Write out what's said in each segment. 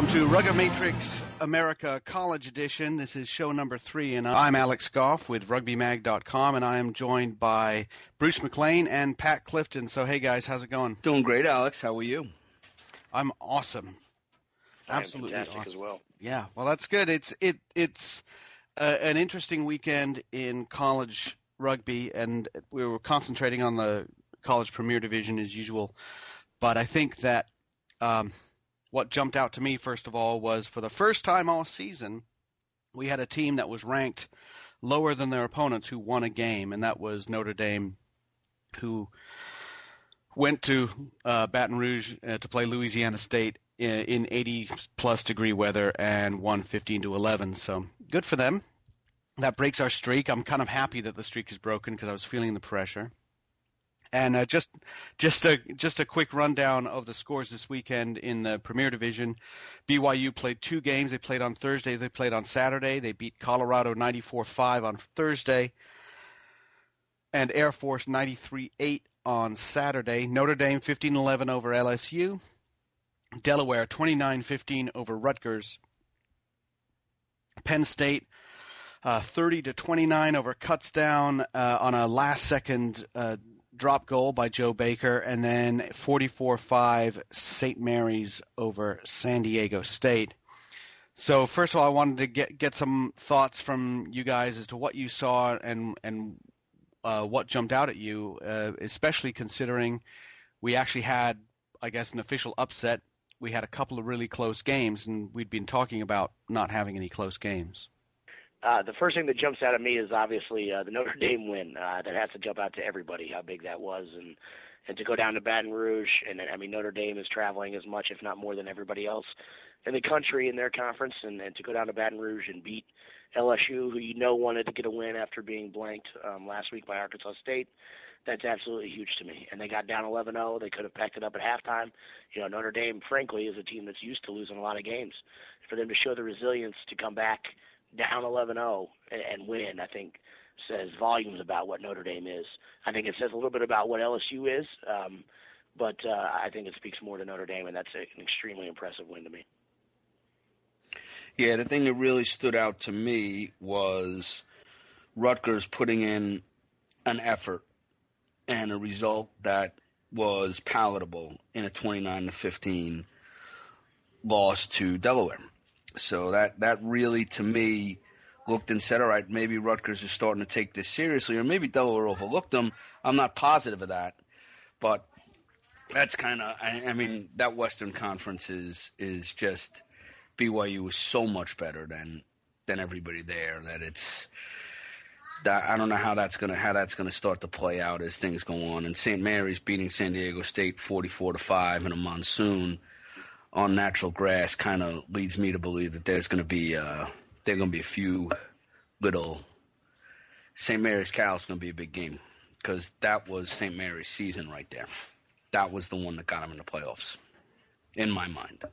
Welcome to Rugger Matrix America College Edition. This is show number three, and I'm Alex Goff with RugbyMag.com, and I am joined by Bruce McLean and Pat Clifton. So, hey guys, how's it going? Doing great, Alex. How are you? I'm awesome. Absolutely awesome. as well. Yeah, well, that's good. It's it it's uh, an interesting weekend in college rugby, and we were concentrating on the college Premier Division as usual. But I think that um, what jumped out to me first of all was for the first time all season, we had a team that was ranked lower than their opponents who won a game, and that was Notre Dame, who went to uh, Baton Rouge uh, to play Louisiana State in, in 80 plus degree weather and won 15 to 11. So good for them. That breaks our streak. I'm kind of happy that the streak is broken because I was feeling the pressure. And uh, just just a just a quick rundown of the scores this weekend in the Premier Division. BYU played two games. They played on Thursday. They played on Saturday. They beat Colorado 94-5 on Thursday, and Air Force 93-8 on Saturday. Notre Dame 15-11 over LSU. Delaware 29-15 over Rutgers. Penn State uh, 30 to 29 over Kutztown uh, on a last second uh, drop goal by Joe Baker, and then 44-5 St. Mary's over San Diego State. So first of all, I wanted to get get some thoughts from you guys as to what you saw and and uh, what jumped out at you, uh, especially considering we actually had, I guess, an official upset. We had a couple of really close games, and we'd been talking about not having any close games. Uh, the first thing that jumps out at me is obviously uh, the Notre Dame win. Uh, that has to jump out to everybody how big that was, and and to go down to Baton Rouge, and I mean Notre Dame is traveling as much, if not more, than everybody else in the country in their conference, and, and to go down to Baton Rouge and beat LSU, who you know wanted to get a win after being blanked um, last week by Arkansas State. That's absolutely huge to me. And they got down 11-0. They could have packed it up at halftime. You know, Notre Dame, frankly, is a team that's used to losing a lot of games. For them to show the resilience to come back down 11-0 and, win, I think says volumes about what Notre Dame is. I think it says a little bit about what LSU is, um, but uh, I think it speaks more to Notre Dame, and that's an extremely impressive win to me. Yeah, the thing that really stood out to me was Rutgers putting in an effort and a result that was palatable in a 29 to 15 loss to Delaware. So that that really, to me, looked and said, all right, maybe Rutgers is starting to take this seriously, or maybe Delaware overlooked them. I'm not positive of that, but that's kind of. I, I, mean, that Western Conference is is just BYU is so much better than than everybody there that it's. That, I don't know how that's gonna how that's gonna start to play out as things go on. And St. Mary's beating San Diego State forty four to five in a monsoon on natural grass kind of leads me to believe that there's going to be uh, there going to be a few little St. Mary's Cal's going to be a big game because that was St. Mary's season right there. That was the one that got them in the playoffs, in my mind.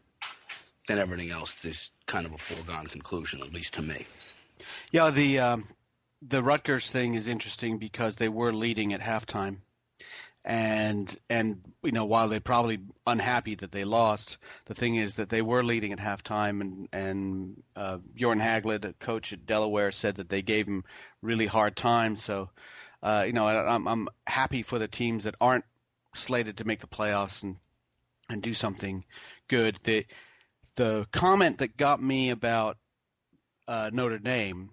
Then everything else is kind of a foregone conclusion, at least to me. Yeah, the um, the Rutgers thing is interesting because they were leading at halftime, and and you know while they're probably unhappy that they lost, the thing is that they were leading at halftime, and and uh, Bjorn Haglund, a coach at Delaware, said that they gave him really hard time. So, uh, you know, I'm I'm happy for the teams that aren't slated to make the playoffs and and do something good. The the comment that got me about uh, Notre Dame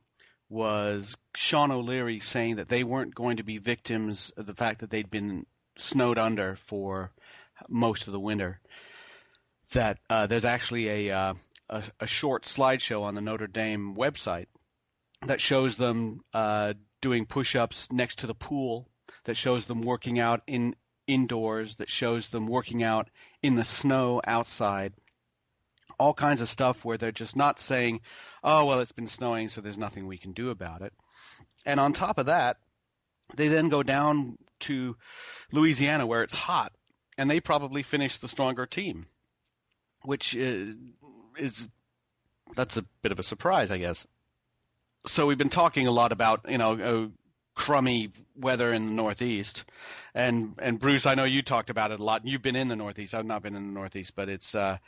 was Sean O'Leary saying that they weren't going to be victims of the fact that they'd been snowed under for most of the winter. That uh, there's actually a, uh, a, a short slideshow on the Notre Dame website that shows them uh, doing push-ups next to the pool. That shows them working out in indoors. That shows them working out in the snow outside. All kinds of stuff where they're just not saying, "Oh well, it's been snowing, so there's nothing we can do about it." And on top of that, they then go down to Louisiana where it's hot, and they probably finish the stronger team, which is, is that's a bit of a surprise, I guess. So we've been talking a lot about you know uh, crummy weather in the Northeast, and and Bruce, I know you talked about it a lot. You've been in the Northeast. I've not been in the Northeast, but it's uh,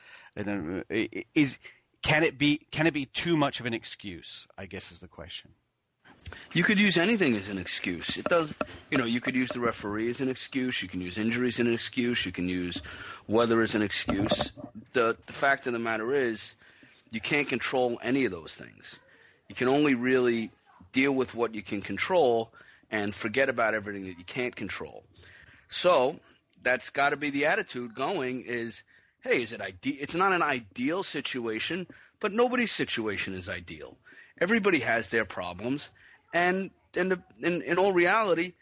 is can it be can it be too much of an excuse? I guess is the question. You could use anything as an excuse. It does, you know, you could use the referee as an excuse. You can use injuries as an excuse. You can use weather as an excuse. The the fact of the matter is, you can't control any of those things. You can only really deal with what you can control and forget about everything that you can't control. So that's got to be the attitude going is, hey, is it ideal? It's not an ideal situation, but nobody's situation is ideal. Everybody has their problems, and in, the, in, in all reality,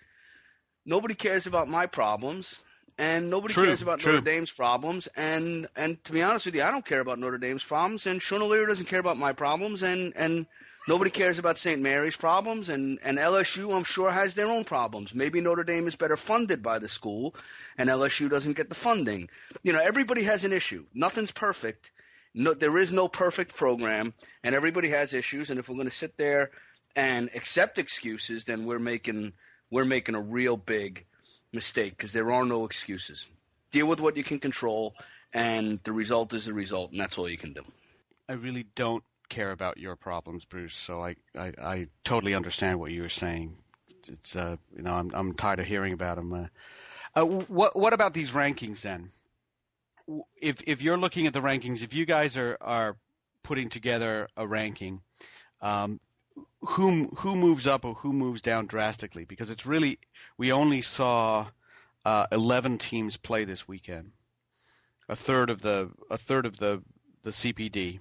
nobody cares about my problems, and nobody True, cares about true. Notre Dame's problems. And and to be honest with you, I don't care about Notre Dame's problems, and Sean O'Leary doesn't care about my problems, and and nobody cares about St. Mary's problems, and and LSU, I'm sure, has their own problems. Maybe Notre Dame is better funded by the school, and LSU doesn't get the funding. You know, everybody has an issue. Nothing's perfect. No, there is no perfect program, and everybody has issues. And if we're going to sit there and accept excuses, then we're making we're making a real big mistake because there are no excuses. Deal with what you can control, and the result is the result, and that's all you can do. I really don't care about your problems, Bruce. So I, I, I totally understand what you were saying. It's uh, you know, I'm I'm tired of hearing about them. Uh, uh, what what about these rankings then? If if you're looking at the rankings, if you guys are are putting together a ranking, um, who who moves up or who moves down drastically? Because it's really we only saw uh, 11 teams play this weekend, a third of the a third of the the CPD.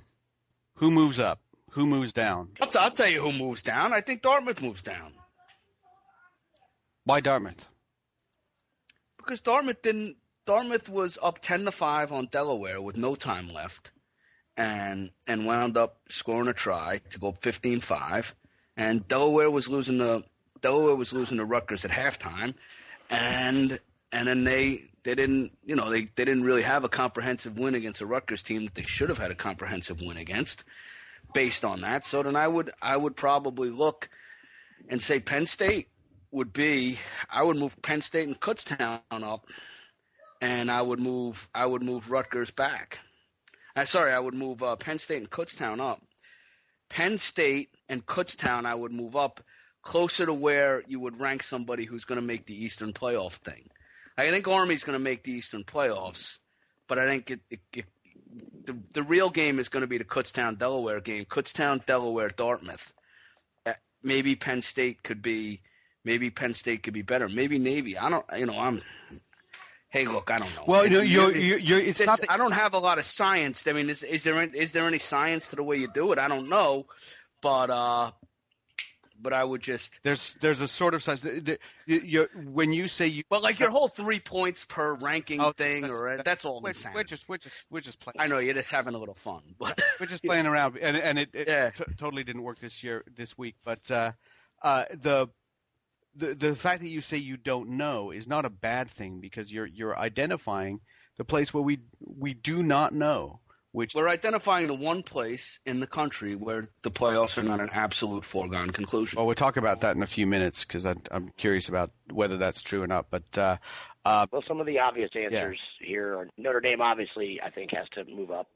Who moves up? Who moves down? I'll, t- I'll tell you who moves down. I think Dartmouth moves down Why Dartmouth? because Dartmouth didn't. Dartmouth was up ten to five on Delaware with no time left, and and wound up scoring a try to go up 15-5. And Delaware was losing the Delaware was losing to Rutgers at halftime, and and then they they didn't you know they, they didn't really have a comprehensive win against a Rutgers team that they should have had a comprehensive win against, based on that. So then I would I would probably look and say Penn State would be I would move Penn State and Kutztown up, and I would move I would move Rutgers back. I sorry I would move uh, Penn State and Kutztown up. Penn State and Kutztown I would move up closer to where you would rank somebody who's going to make the Eastern playoff thing. I think Army's going to make the Eastern playoffs, but I think it, it, it the the real game is going to be the Kutztown Delaware game. Kutztown Delaware Dartmouth. Uh, Maybe Penn State could be maybe Penn State could be better. Maybe Navy. I don't. You know, I'm. Hey, look, I don't know. Well, you know, you're, you're, you're, it's this- not. That, I don't have a lot of science. I mean, is, is there is there any science to the way you do it? I don't know, but uh, but I would just. there's there's a sort of science. you- when you say you, But like your whole three points per ranking Oh, thing, that's- or that's- that's all. we're, we're just we're just we're just playing. I know you're just having a little fun, but we're just playing around, and and it, it Yeah. t- totally didn't work this year, this week. But uh, uh, the the the fact that you say you don't know is not a bad thing because you're you're identifying the place where we we do not know, which we're identifying the one place in the country where the playoffs are not an absolute foregone conclusion. well, we'll talk about that in a few minutes because I'm curious about whether that's true or not. But uh, uh, Well, some of the obvious answers here are Notre Dame. Obviously, I think has to move up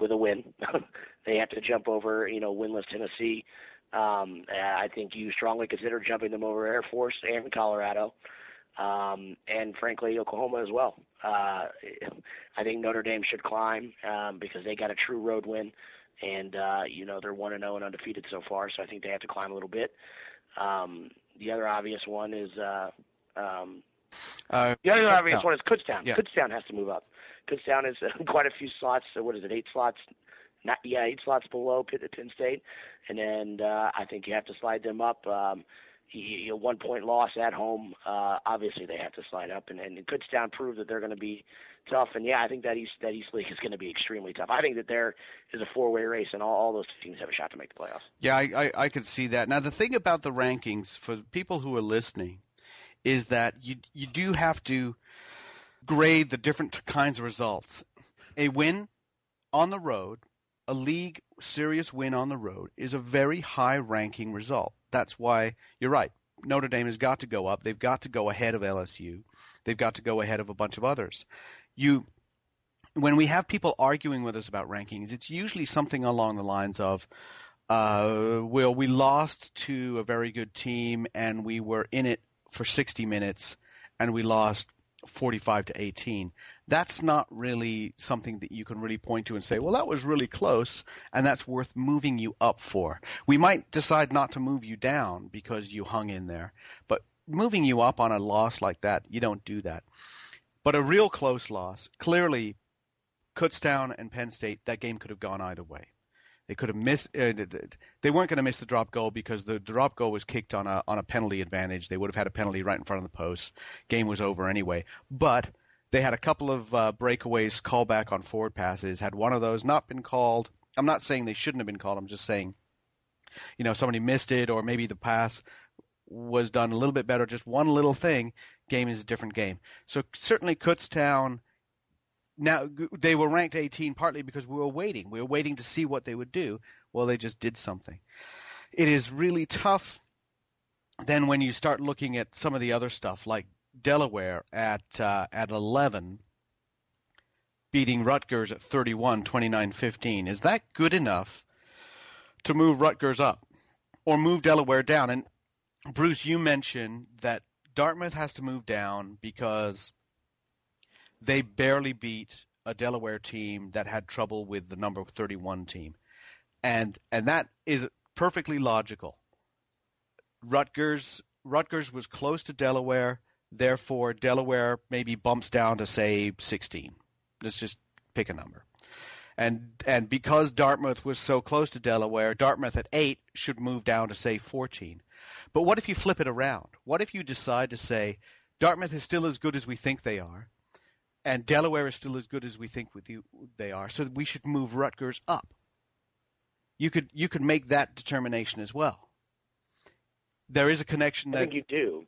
with a win. they have to jump over, you know, winless Tennessee. Um, I think you strongly consider jumping them over Air Force and Colorado, um, and frankly Oklahoma as well. Uh, I think Notre Dame should climb um, because they got a true road win, and uh, you know they're one and zero and undefeated so far. So I think they have to climb a little bit. Um, the other obvious one is uh, um, uh, the other Kutztown. obvious one is Kutztown. Yeah. Kutztown has to move up. Kutztown is uh, quite a few slots. So what is it? Eight slots. Not yeah, eight slots below Pitt Penn State, and then uh, I think you have to slide them up. Um, you, you, one point loss at home. Uh, obviously, they have to slide up, and, and Kutztown proved that they're going to be tough. And yeah, I think that East that East League is going to be extremely tough. I think that there is a four way race, and all, all those teams have a shot to make the playoffs. Yeah, I, I, I could see that. Now, the thing about the rankings for people who are listening is that you you do have to grade the different kinds of results. A win on the road, a league serious win on the road, is a very high ranking result. That's why you're right. Notre Dame has got to go up. They've got to go ahead of LSU. They've got to go ahead of a bunch of others. You, when we have people arguing with us about rankings, it's usually something along the lines of, uh, well, we lost to a very good team and we were in it for 60 minutes and we lost 45 to 18. That's not really something that you can really point to and say, well, that was really close and that's worth moving you up for. We might decide not to move you down because you hung in there, but moving you up on a loss like that, you don't do that. But a real close loss, clearly, Kutztown and Penn State, that game could have gone either way. They could have missed. Uh, they weren't going to miss the drop goal because the drop goal was kicked on a on a penalty advantage. They would have had a penalty right in front of the post. Game was over anyway. But they had a couple of uh, breakaways, callback on forward passes. Had one of those not been called, I'm not saying they shouldn't have been called. I'm just saying, you know, somebody missed it, or maybe the pass was done a little bit better. Just one little thing. Game is a different game. So certainly Kutztown now they were ranked 18 partly because we were waiting. We were waiting to see what they would do. Well, they just did something. It is really tough. Then when you start looking at some of the other stuff, like Delaware at uh, at 11, beating Rutgers at 31, 29-15, is that good enough to move Rutgers up or move Delaware down? And Bruce, you mentioned that Dartmouth has to move down because they barely beat a Delaware team that had trouble with the number 31 team. And and that is perfectly logical. Rutgers Rutgers was close to Delaware, therefore Delaware maybe bumps down to say 16. Let's just pick a number. And and because Dartmouth was so close to Delaware, Dartmouth at 8 should move down to say 14. But what if you flip it around? What if you decide to say Dartmouth is still as good as we think they are? and Delaware is still as good as we think you, they are. So we should move Rutgers up. You could you could make that determination as well. There is a connection. That, I think you do.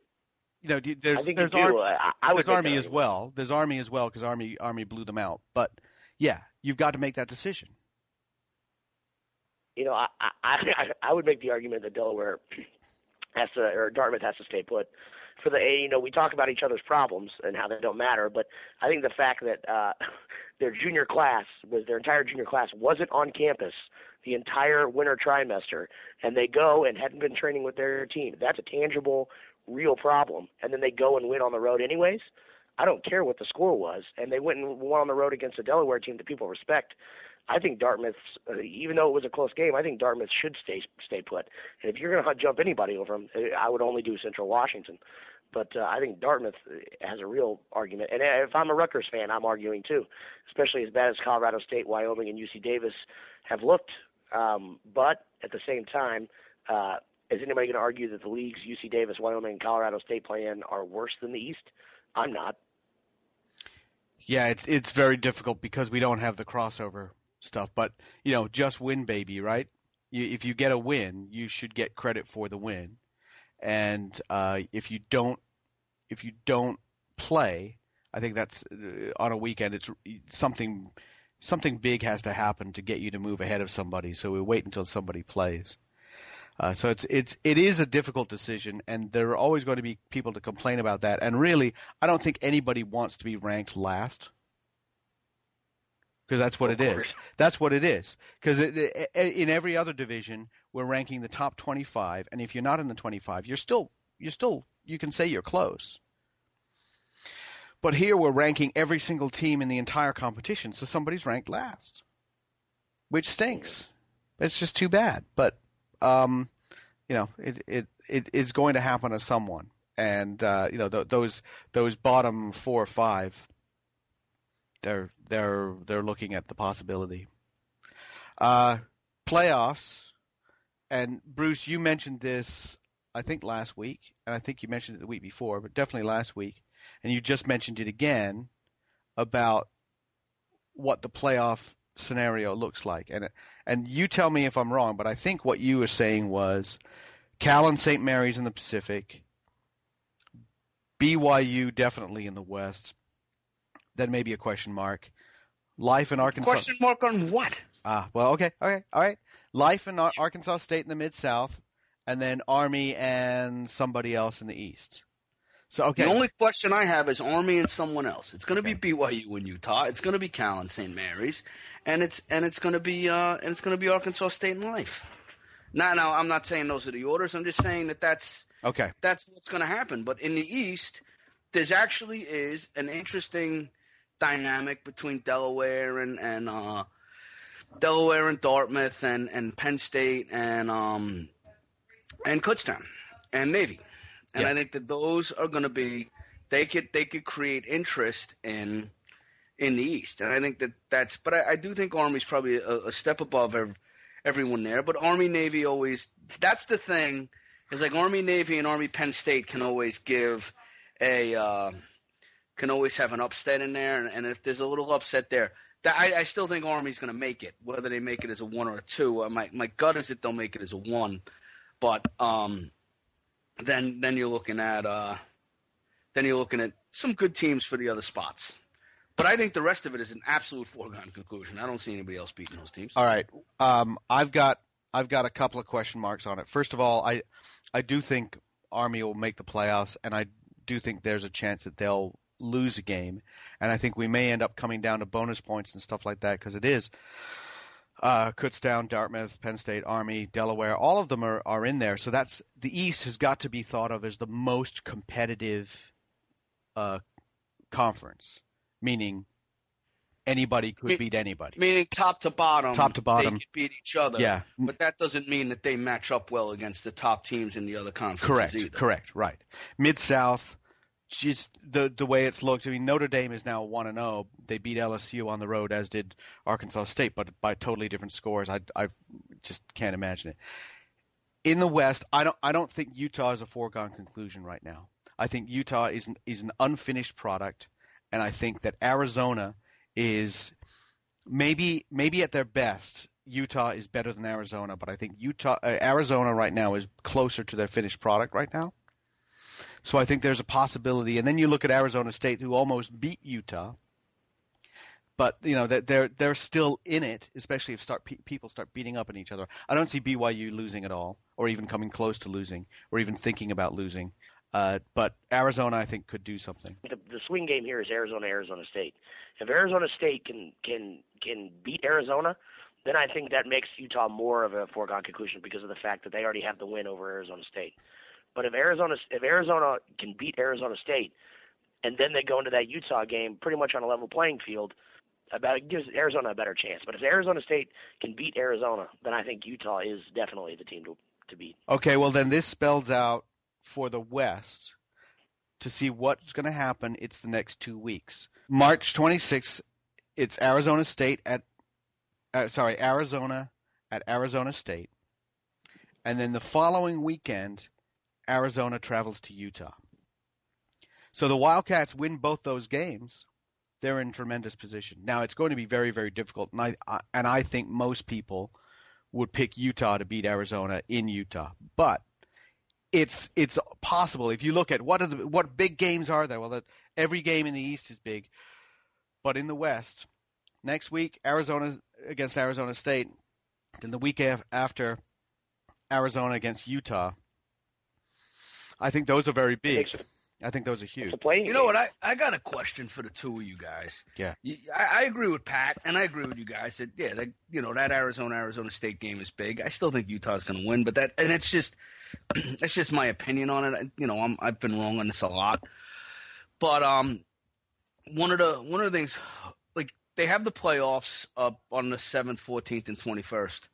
You know, there's there's, Ar- I, I there's Army as well. There's Army as well because Army Army blew them out. But yeah, you've got to make that decision. You know, I I I would make the argument that Delaware has to or Dartmouth has to stay put for the you know we talk about each other's problems and how they don't matter, but I think the fact that uh, their junior class was their entire junior class wasn't on campus the entire winter trimester, and they go and hadn't been training with their team. That's a tangible, real problem, and then they go and win on the road anyways. I don't care what the score was, and they went and won on the road against a Delaware team that people respect. I think Dartmouth, uh, even though it was a close game, I think Dartmouth should stay stay put. And if you're going to jump anybody over them, I would only do Central Washington. But uh, I think Dartmouth has a real argument. And if I'm a Rutgers fan, I'm arguing too, especially as bad as Colorado State, Wyoming, and UC Davis have looked. Um, but at the same time, uh, is anybody going to argue that the leagues UC Davis, Wyoming, and Colorado State play in are worse than the East? I'm not. Yeah, it's it's very difficult because we don't have the crossover stuff. But you know, just win, baby, right? You, if you get a win, you should get credit for the win. And uh, if you don't, if you don't play, I think that's uh, on a weekend. It's something something big has to happen to get you to move ahead of somebody. So we wait until somebody plays. Uh, so it's it's it is a difficult decision, and there are always going to be people to complain about that. And really, I don't think anybody wants to be ranked last because that's what it is. That's what it is. Because in every other division, we're ranking the top 25, and if you're not in the 25, you're still you're still you can say you're close. But here we're ranking every single team in the entire competition, so somebody's ranked last, which stinks. It's just too bad. But um, you know, it it it is going to happen to someone, and uh, you know th- those those bottom four or five they're they're they're looking at the possibility. Uh, playoffs, and Bruce, you mentioned this I think last week, and I think you mentioned it the week before, but definitely last week, and you just mentioned it again about what the playoff scenario looks like, and and you tell me if I'm wrong, but I think what you were saying was Cal and St. Mary's in the Pacific, BYU definitely in the West, then maybe a question mark. Life in Arkansas. Question mark on what? Ah, well, okay, okay, all right. Life in Ar- Arkansas State in the Mid South, and then Army and somebody else in the East. So okay. The only question I have is Army and someone else. It's going to be BYU in Utah. It's going to be Cal and St. Mary's, and it's and it's going to be uh, and it's going to be Arkansas State and Life. Now, now I'm not saying those are the orders. I'm just saying that that's okay. That's what's going to happen. But in the East, there's actually is an interesting dynamic between Delaware and and uh, Delaware and Dartmouth and and Penn State and um and Kutztown and Navy. And yeah. I think that those are going to be they could they could create interest in in the East, and I think that that's. But I, I do think Army's probably a, a step above every, everyone there. But Army Navy always that's the thing is like Army Navy and Army Penn State can always give a uh, can always have an upset in there, and, and if there's a little upset there. That I, I still think Army's going to make it, whether they make it as a one or a two. Uh, my my gut is that they'll make it as a one, but um, then then you're looking at uh, then you're looking at some good teams for the other spots. But I think the rest of it is an absolute foregone conclusion. I don't see anybody else beating those teams. All right, um, I've got I've got a couple of question marks on it. First of all, I I do think Army will make the playoffs, and I do think there's a chance that they'll lose a game, and I think we may end up coming down to bonus points and stuff like that because it is uh, Kutztown, Dartmouth, Penn State, Army, Delaware, all of them are, are in there. So that's the East has got to be thought of as the most competitive uh, conference, meaning anybody could beat anybody. Meaning top to bottom, top to bottom, they could beat each other. Yeah, but that doesn't mean that they match up well against the top teams in the other conferences. Correct, either. correct, right. Mid South, just the the way it's looked. I mean, Notre Dame is now one and zero. Oh. They beat LSU on the road, as did Arkansas State, but by totally different scores. I I just can't imagine it. In the West, I don't I don't think Utah is a foregone conclusion right now. I think Utah is an, is an unfinished product, and I think that Arizona is maybe maybe at their best. Utah is better than Arizona, but I think Utah uh, Arizona right now is closer to their finished product right now. So I think there's a possibility. And then you look at Arizona State, who almost beat Utah, but you know they're they're still in it, especially if start people start beating up on each other. I don't see BYU losing at all, or even coming close to losing, or even thinking about losing. Uh, but Arizona, I think, could do something. The, the swing game here is Arizona, Arizona State. If Arizona State can can can beat Arizona, then I think that makes Utah more of a foregone conclusion because of the fact that they already have the win over Arizona State. But if Arizona if Arizona can beat Arizona State, and then they go into that Utah game pretty much on a level playing field, about it gives Arizona a better chance. But if Arizona State can beat Arizona, then I think Utah is definitely the team to to beat. Okay, well then this spells out for the West to see what's going to happen. It's the next two weeks. March 26th, it's Arizona State at uh, sorry Arizona at Arizona State, and then the following weekend Arizona travels to Utah. So the Wildcats win both those games, they're in tremendous position. Now it's going to be very, very difficult, and I, and I think most people would pick Utah to beat Arizona in Utah, but it's it's possible if you look at what are the what big games are there. Well, that every game in the East is big, but in the West, next week Arizona against Arizona State, then the week after Arizona against Utah I think those are very big. I think those are huge. You know what? I, I got a question for the two of you guys. Yeah, I, I agree with Pat, and I agree with you guys that yeah, that you know that Arizona Arizona State game is big. I still think Utah's going to win, but that and it's just that's just my opinion on it. You know, I'm, I've been wrong on this a lot, but um, one of the one of the things like they have the playoffs up on the seventh, fourteenth, and twenty first.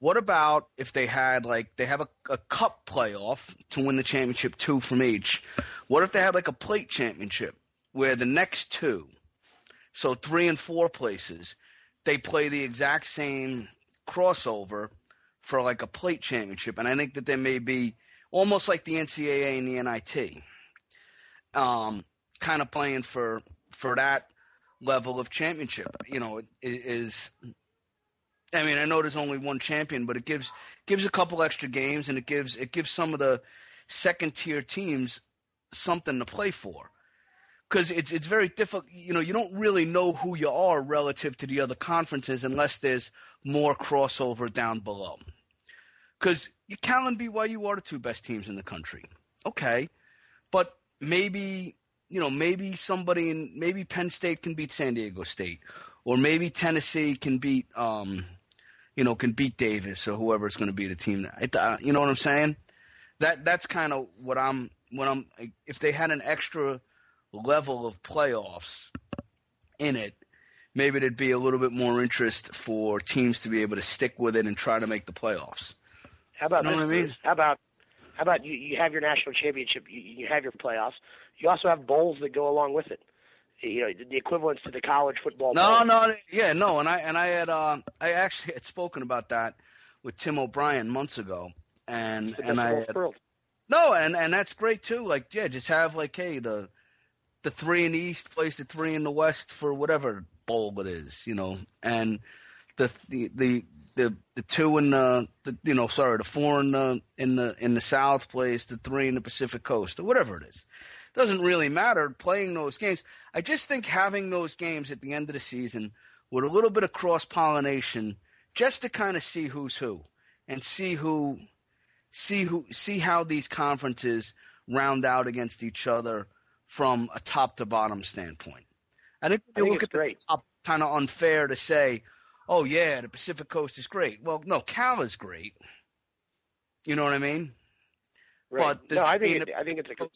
What about if they had like they have a, a cup playoff to win the championship, two from each? What if they had like a plate championship where the next two, so three and four places, they play the exact same crossover for like a plate championship? And I think that there may be almost like the NCAA and the NIT, um, kind of playing for for that level of championship. You know, is I mean, I know there's only one champion, but it gives gives a couple extra games, and it gives it gives some of the second tier teams something to play for. Because it's it's very difficult. You know, you don't really know who you are relative to the other conferences unless there's more crossover down below. because you Cal and BYU are the two best teams in the country. Okay, but maybe you know maybe somebody in maybe Penn State can beat San Diego State, or maybe Tennessee can beat um, you know can beat Davis or whoever's going to be the team. Uh, you know what I'm saying? That that's kind of what I'm when I'm if they had an extra level of playoffs in it, maybe there'd be a little bit more interest for teams to be able to stick with it and try to make the playoffs. How about you know this, what I mean? How about how about you? You have your national championship. You, you have your playoffs. You also have bowls that go along with it. You know the equivalents to the college football. No, bowl. no, yeah, no, and I and I had uh, I actually had spoken about that with Tim O'Brien months ago, and and I had, no, and and that's great too. Like yeah, just have like hey the the three in the East plays the three in the West for whatever bowl it is, you know, and the the the the, the two in the, the you know sorry the four in the in the in the South plays the three in the Pacific Coast or whatever it is. It Doesn't really matter playing those games. I just think having those games at the end of the season with a little bit of cross pollination, just to kind of see who's who and see who see who see how these conferences round out against each other from a top to bottom standpoint. I think when you look at the great. top, kind of unfair to say, "Oh yeah, the Pacific Coast is great." Well, no, Cal is great. You know what I mean? Right. But no, I think it, I think it's a great.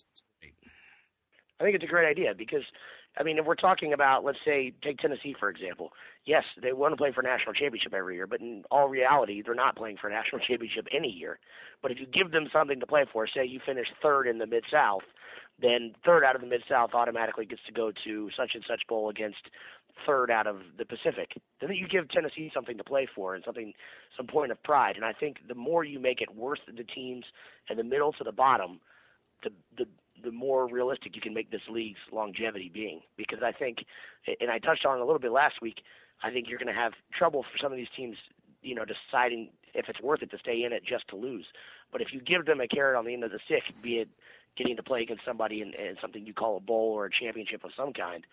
I think it's a great idea because, I mean, if we're talking about, let's say, take Tennessee for example. Yes, they want to play for a national championship every year, but in all reality, they're not playing for a national championship any year. But if you give them something to play for, say you finish third in the Mid South, then third out of the Mid South automatically gets to go to such and such bowl against third out of the Pacific. Then you give Tennessee something to play for and something, some point of pride. And I think the more you make it worth the teams and the middle to the bottom, the the the more realistic you can make this league's longevity being. Because I think, and I touched on it a little bit last week, I think you're going to have trouble for some of these teams, you know, deciding if it's worth it to stay in it just to lose. But if you give them a carrot on the end of the stick, be it getting to play against somebody in, in something you call a bowl or a championship of some kind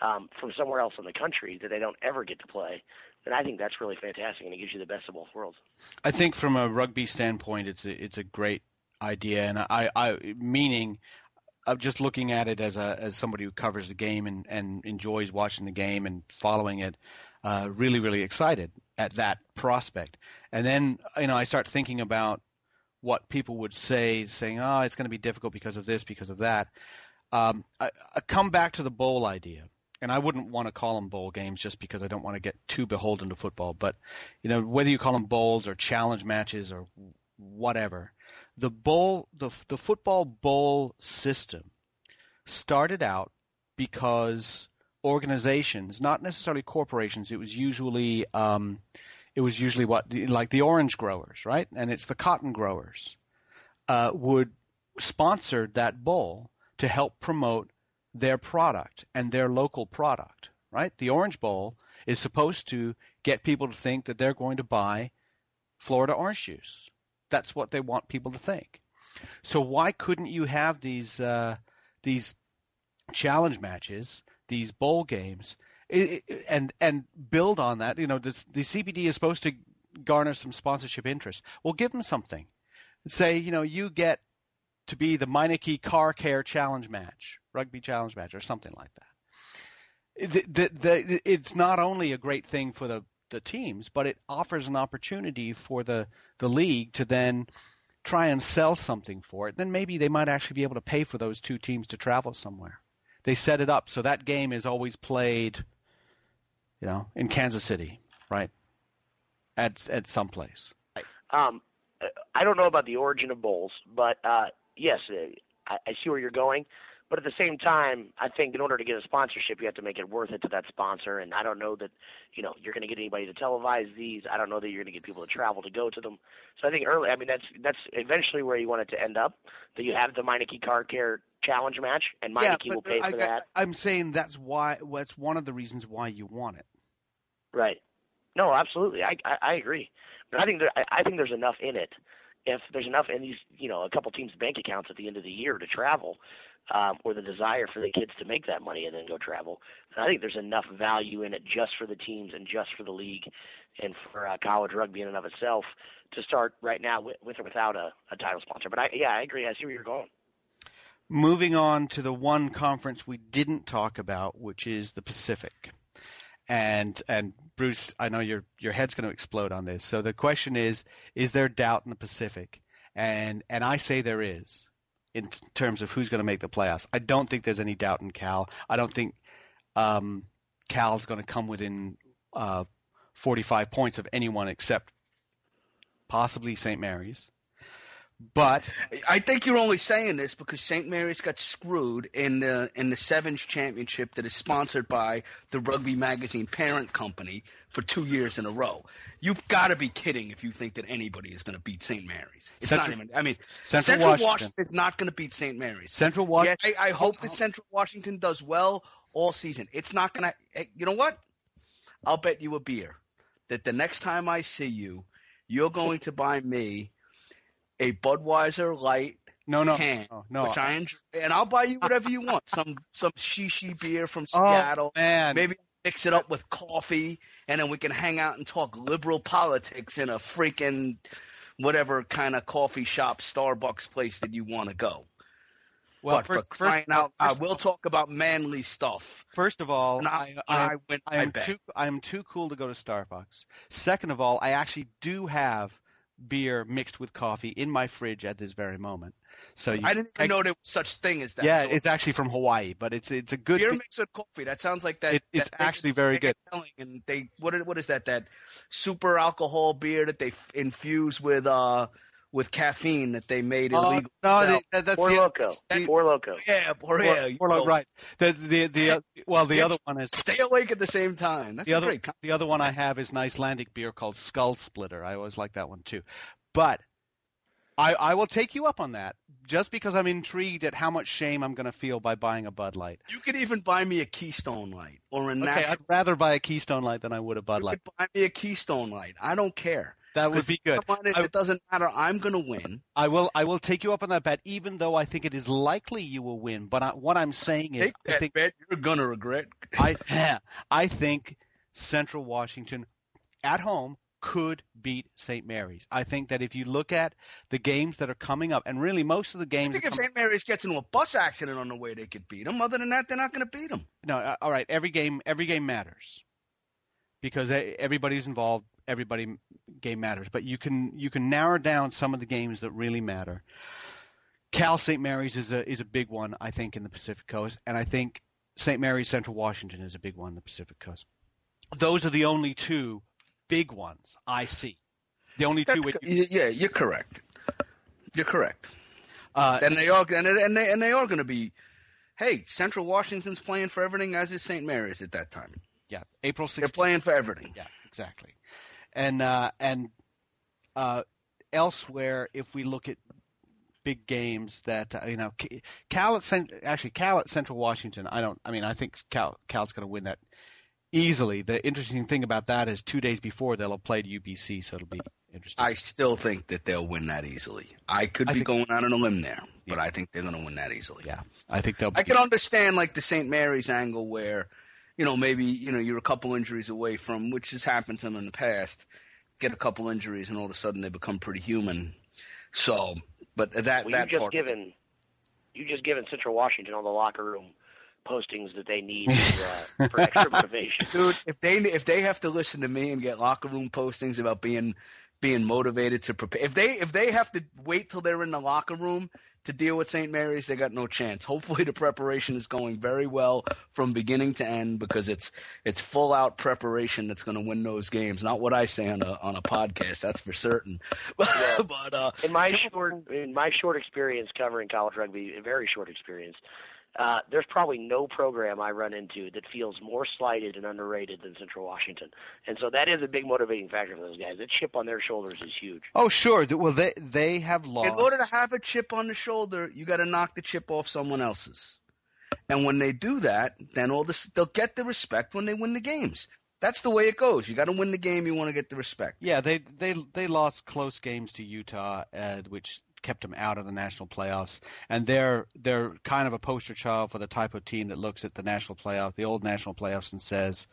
um, from somewhere else in the country that they don't ever get to play, then I think that's really fantastic and it gives you the best of both worlds. I think from a rugby standpoint, it's a, it's a great idea, and I, I meaning I'm just looking at it as a as somebody who covers the game and, and enjoys watching the game and following it. Uh, really, really excited at that prospect. And then you know I start thinking about what people would say, saying, "Oh, it's going to be difficult because of this, because of that." Um, I, I come back to the bowl idea, and I wouldn't want to call them bowl games just because I don't want to get too beholden to football. But you know, whether you call them bowls or challenge matches or whatever, the bowl, the the football bowl system started out because organizations, not necessarily corporations, it was usually um, it was usually what like the orange growers, right? And it's the cotton growers uh, would sponsor that bowl to help promote their product and their local product, right? The Orange Bowl is supposed to get people to think that they're going to buy Florida orange juice. That's what they want people to think. So why couldn't you have these uh, these challenge matches, these bowl games, it, it, and and build on that? You know, this, the CPD is supposed to garner some sponsorship interest. Well, give them something. Say, you know, you get to be the Meineke Car Care Challenge match, rugby challenge match, or something like that. The, the, the, it's not only a great thing for the, the teams, but it offers an opportunity for the, the league to then try and sell something for it. Then maybe they might actually be able to pay for those two teams to travel somewhere. They set it up so that game is always played, you know, in Kansas City, right? At at some place. Um, I don't know about the origin of bowls, but uh, yes, I, I see where you're going. But at the same time, I think in order to get a sponsorship, you have to make it worth it to that sponsor. And I don't know that, you know, you're going to get anybody to televise these. I don't know that you're going to get people to travel to go to them. So I think early, I mean, that's that's eventually where you want it to end up. That you have the Meineke Car Care Challenge match, and Meineke yeah, will uh, pay I, for that. I, I'm saying that's why. That's one of the reasons why you want it. Right. No, absolutely. I I, I agree. But I think there, I, I think there's enough in it if there's enough in these, you know, a couple teams' bank accounts at the end of the year to travel, um, or the desire for the kids to make that money and then go travel. And I think there's enough value in it just for the teams and just for the league and for uh, college rugby in and of itself to start right now with, with or without a, a title sponsor. But I, yeah, I agree. I see where you're going. Moving on to the one conference we didn't talk about, which is the Pacific. And and Bruce, I know your your head's going to explode on this. So the question is: Is there doubt in the Pacific? And and I say there is in terms of who's going to make the playoffs. I don't think there's any doubt in Cal. I don't think um, Cal's going to come within uh, 45 points of anyone except possibly St. Mary's. But I think you're only saying this because St. Mary's got screwed in the in the Sevens Championship that is sponsored by the Rugby Magazine parent company for two years in a row. You've got to be kidding if you think that anybody is going to beat St. Mary's. It's Central, not even. I mean, Central, Central Washington. is not going to beat St. Mary's. Central Washington. Yeah, I, I hope that Central Washington does well all season. It's not going to. You know what? I'll bet you a beer that the next time I see you, you're going to buy me a Budweiser Light no, no, can, no, no. which I enjoy, and I'll buy you whatever you want. Some some shishi beer from Seattle. Oh, Seattle. man. Maybe mix it up with coffee, and then we can hang out and talk liberal politics in a freaking whatever kind of coffee shop, Starbucks place that you want to go. well, but first, for crying first, out, I will talk about manly stuff. first of all, I, I, I, I. Am too I am too cool to go to Starbucks. Second of all, I actually do have beer mixed with coffee in my fridge at this very moment. So you, I didn't even know there was such thing as that. yeah, So it's actually from Hawaii, but it's it's a good. beer mixed with coffee. That sounds like that. It- it's that thing actually very good. And they what is, what is that? That super alcohol beer that they f- infuse with uh with caffeine that they made Oh, illegal. no, sell. they- that, that's Four the, Loko. the- Four Loko. yeah, or, Four- yeah, you Four Loko, know, right. The the the uh, well, the Kids- other one is Stay awake at the same time. That's the other great. the other one I have is an Icelandic beer called Skull Splitter. I always like that one too. But I I will take you up on that just because I'm intrigued at how much shame I'm going to feel by buying a Bud Light. You could even buy me a Keystone Light or a Okay, natural. I'd rather buy a Keystone Light than I would a Bud you Light. could buy me a Keystone Light. I don't care. That would be good. Come on in, I- It doesn't matter. I'm going to win. I will I will take you up on that bet, even though I think it is likely you will win. But I, what I'm saying is, Take I that think bet. You're going to regret. I I think Central Washington at home could beat St. Mary's. I think that if you look at the games that are coming up, and really most of the games. I games, think if St. Mary's gets into a bus accident on the way, they could beat them. Other than that, they're not going to beat them. no, uh, all right, every game every game matters because e- everybody's involved. Everybody game matters, but you can you can narrow down some of the games that really matter. Cal St. Mary's is a is a big one, I think, in the Pacific Coast, and I think St. Mary's Central Washington is a big one in the Pacific Coast. Those are the only two big ones I see. The only two. That's Which, co- y- yeah, you're correct. You're correct. uh, And they are and, and they and they are going to be. Hey, Central Washington's playing for everything, as is St. Mary's at that time. yeah, April They're playing for everything. Yeah, exactly. And uh, and uh, elsewhere, if we look at big games that uh, you know, Cal at Cent- actually Cal at Central Washington. I don't. I mean, I think Cal Cal's going to win that easily. The interesting thing about that is two days before they'll have played UBC, so it'll be interesting. I still think that they'll win that easily. I could I be think- going out on a limb there, but Yeah. I think they're going to win that easily. yeah, I think they'll. Be, I can understand like the St. Mary's angle where, you know, maybe you know you're a couple injuries away from, which has happened to them in the past, get a couple injuries and all of a sudden they become pretty human. So, but that Well, that you just given you just given Central Washington all the locker room postings that they need uh, for extra motivation. Dude, if they if they have to listen to me and get locker room postings about being being motivated to prepare, if they if they have to wait till they're in the locker room to deal with St. Mary's, they got no chance. Hopefully, the preparation is going very well from beginning to end because it's it's full out preparation that's going to win those games. Not what I say on a on a podcast, that's for certain. but uh, In my short in my short experience covering college rugby, a very short experience, uh, there's probably no program I run into that feels more slighted and underrated than Central Washington, and so that is a big motivating factor for those guys. The chip on their shoulders is huge. Oh, sure. Well, they they have lost. in order to have a chip on the shoulder, you got to knock the chip off someone else's. And when they do that, then all this they'll get the respect when they win the games. That's the way it goes. You got to win the game. You want to get the respect. Yeah, they they they lost close games to Utah, uh, which kept them out of the national playoffs, and they're they're kind of a poster child for the type of team that looks at the national playoff, the old national playoffs, and says,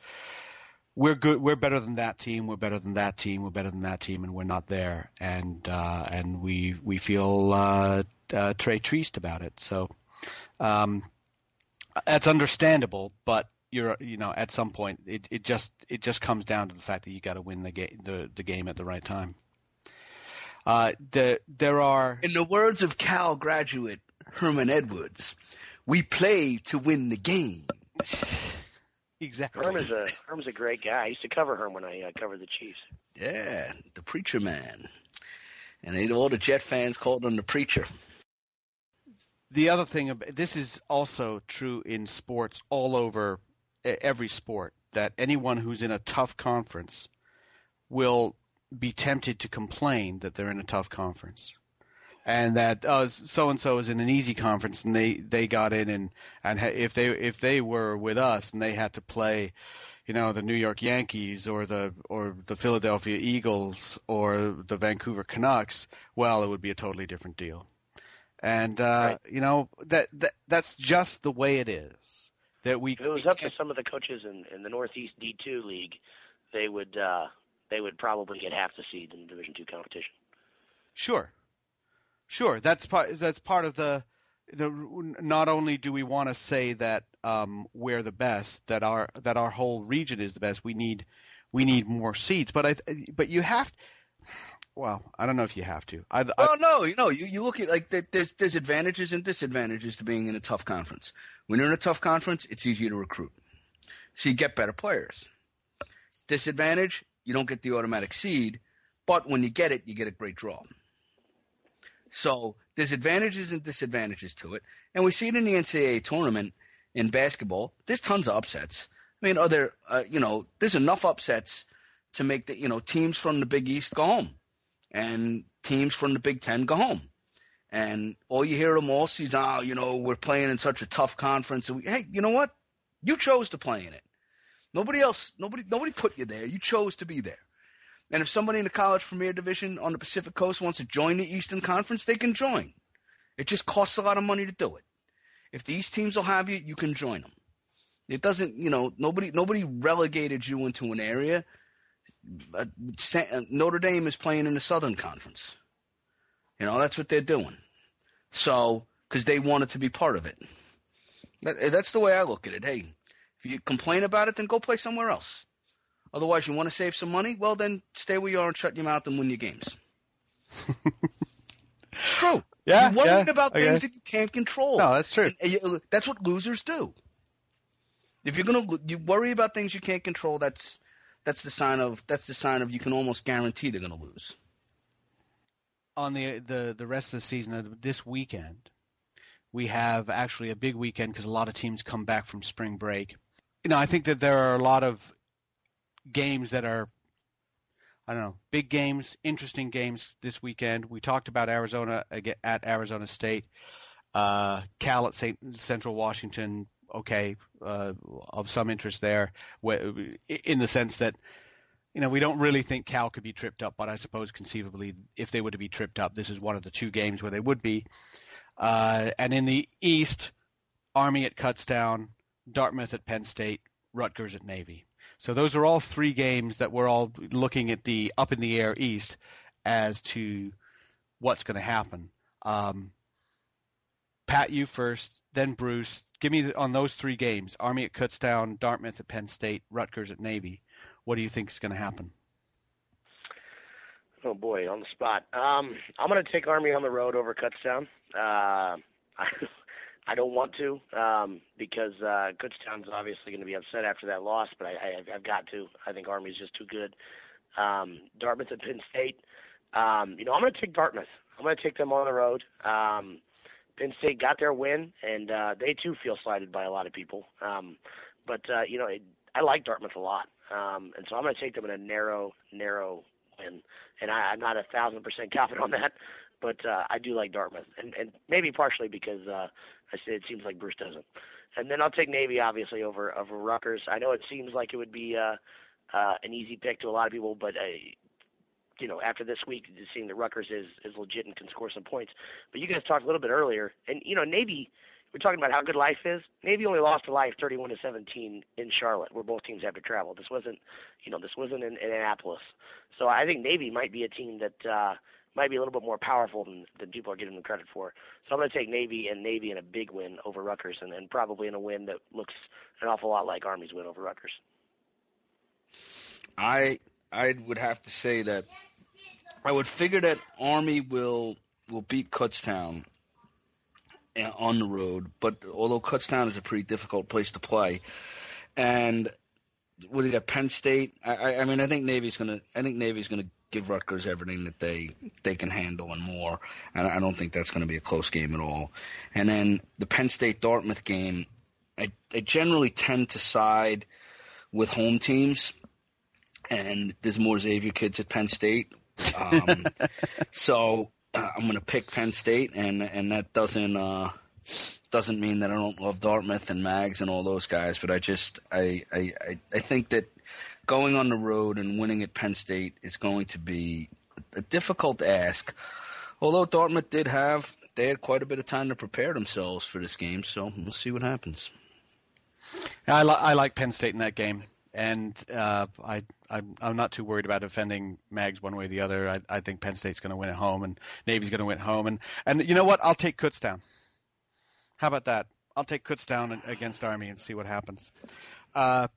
"We're good. We're better than that team. We're better than that team. We're better than that team, and we're not there." And uh, and we we feel uh, uh, très triste about it. So um, that's understandable, but you're you know at some point it, it just it just comes down to the fact that you got to win the game the, the game at the right time. Uh, the, there are in the words of Cal graduate Herman Edwards, we play to win the game. exactly. Herm is a Herm's a great guy. I used to cover Herm when I uh, covered the Chiefs. Yeah, the preacher man, and they, all the Jet fans called him the preacher the other thing this is also true in sports all over every sport that anyone who's in a tough conference will be tempted to complain that they're in a tough conference and that so and so is in an easy conference and they they got in and and if they if they were with us and they had to play you know the New York Yankees or the or the Philadelphia Eagles or the Vancouver Canucks well it would be a totally different deal and uh, right. you know that, that that's just the way it is. That we. If it was up to some of the coaches in, in the Northeast D two league, they would uh, they would probably get half the seed in the Division two competition. Sure, sure. That's part. That's part of the. the not only do we want to say that um, we're the best, that our that our whole region is the best. We need we need more seeds, but I. But you have well, I don't know if you have to. I, I, well, no, you know, you, you look at like there's there's advantages and disadvantages to being in a tough conference. When you're in a tough conference, it's easier to recruit, so you get better players. Disadvantage, you don't get the automatic seed, but when you get it, you get a great draw. So there's advantages and disadvantages to it, and we see it in the NCAA tournament in basketball. There's tons of upsets. I mean, are there, uh, you know, there's enough upsets to make the, you know, teams from the Big East go home and teams from the Big Ten go home. And all you hear them all season, oh, you know, we're playing in such a tough conference. And we, hey, you know what? You chose to play in it. Nobody else, nobody, nobody put you there. You chose to be there. And if somebody in the college premier division on the Pacific Coast wants to join the Eastern Conference, they can join. It just costs a lot of money to do it. If these teams will have you, you can join them. It doesn't, you know, nobody nobody relegated you into an area uh, Notre Dame is playing in the Southern Conference. You know, that's what they're doing. So, because they wanted to be part of it. That, that's the way I look at it. Hey, if you complain about it, then go play somewhere else. Otherwise, you want to save some money? Well, then stay where you are and shut your mouth and win your games. it's true. Yeah, You're worried yeah, about okay. things that you can't control. No, that's true. And, and, uh, that's what losers do. If you're gonna you worry about things you can't control, that's that's the sign of that's the sign of you can almost guarantee they're going to lose. On the the the rest of the season, uh, this weekend, we have actually a big weekend because a lot of teams come back from spring break. You know, I think that there are a lot of games that are I don't know, big games, interesting games this weekend. We talked about Arizona at Arizona State, uh, Cal at Saint, Central Washington, okay, uh, of some interest there, in the sense that you know we don't really think Cal could be tripped up, but I suppose conceivably, if they were to be tripped up, this is one of the two games where they would be. Uh, and in the East, Army at Kutztown, Dartmouth at Penn State, Rutgers at Navy. So those are all three games that we're all looking at the up in the air East as to what's going to happen. Um, Pat, you first, then Bruce, give me on those three games: Army at Kutztown, Dartmouth at Penn State, Rutgers at Navy. What do you think is going to happen? Oh boy, on the spot. Um, I'm going to take Army on the road over Kutztown. Uh, I don't want to um, because uh, Kutztown's obviously going to be upset after that loss, but I, I, I've got to. I think Army's just too good. Um, Dartmouth and Penn State. Um, you know, I'm going to take Dartmouth. I'm going to take them on the road. Um, Penn State got their win, and uh, they too feel slighted by a lot of people. Um, but uh, you know, it, I like Dartmouth a lot, um, and so I'm going to take them in a narrow, narrow win. And I, I'm not a thousand percent confident on that, but uh, I do like Dartmouth, and, and maybe partially because uh, I say it seems like Bruce doesn't. And then I'll take Navy obviously over over Rutgers. I know it seems like it would be uh, uh, an easy pick to a lot of people, but uh, you know, after this week, seeing that Rutgers is is legit and can score some points. But you guys talked a little bit earlier, and you know, Navy. We're talking about how good life is. Navy only lost to life 31 to 17 in Charlotte, where both teams have to travel. This wasn't, you know, this wasn't in, in Annapolis. So I think Navy might be a team that uh, might be a little bit more powerful than, than people are giving them credit for. So I'm going to take Navy and Navy in a big win over Rutgers, and, and probably in a win that looks an awful lot like Army's win over Rutgers. I I would have to say that I would figure that Army will will beat Kutztown uh, on the road, but although Kutztown is a pretty difficult place to play, and what do you got? Penn State. I, I mean, I think Navy's gonna. I think Navy's gonna give Rutgers everything that they they can handle and more. And I don't think that's going to be a close game at all. And then the Penn State Dartmouth game. I, I generally tend to side with home teams and there's more Xavier kids at Penn State. Um, so uh, I'm going to pick Penn State, and and that doesn't uh, doesn't mean that I don't love Dartmouth and Mags and all those guys, but I just I I I think that going on the road and winning at Penn State is going to be a difficult ask. Although Dartmouth did have they had quite a bit of time to prepare themselves for this game, so we'll see what happens. I, li- I like Penn State in that game and uh, I, I'm, I'm not too worried about defending Mags one way or the other. I, I think Penn State's going to win at home, and Navy's going to win at home, and and you know what? I'll take Kutztown. How about that? I'll take Kutztown against Army and see what happens. Uh,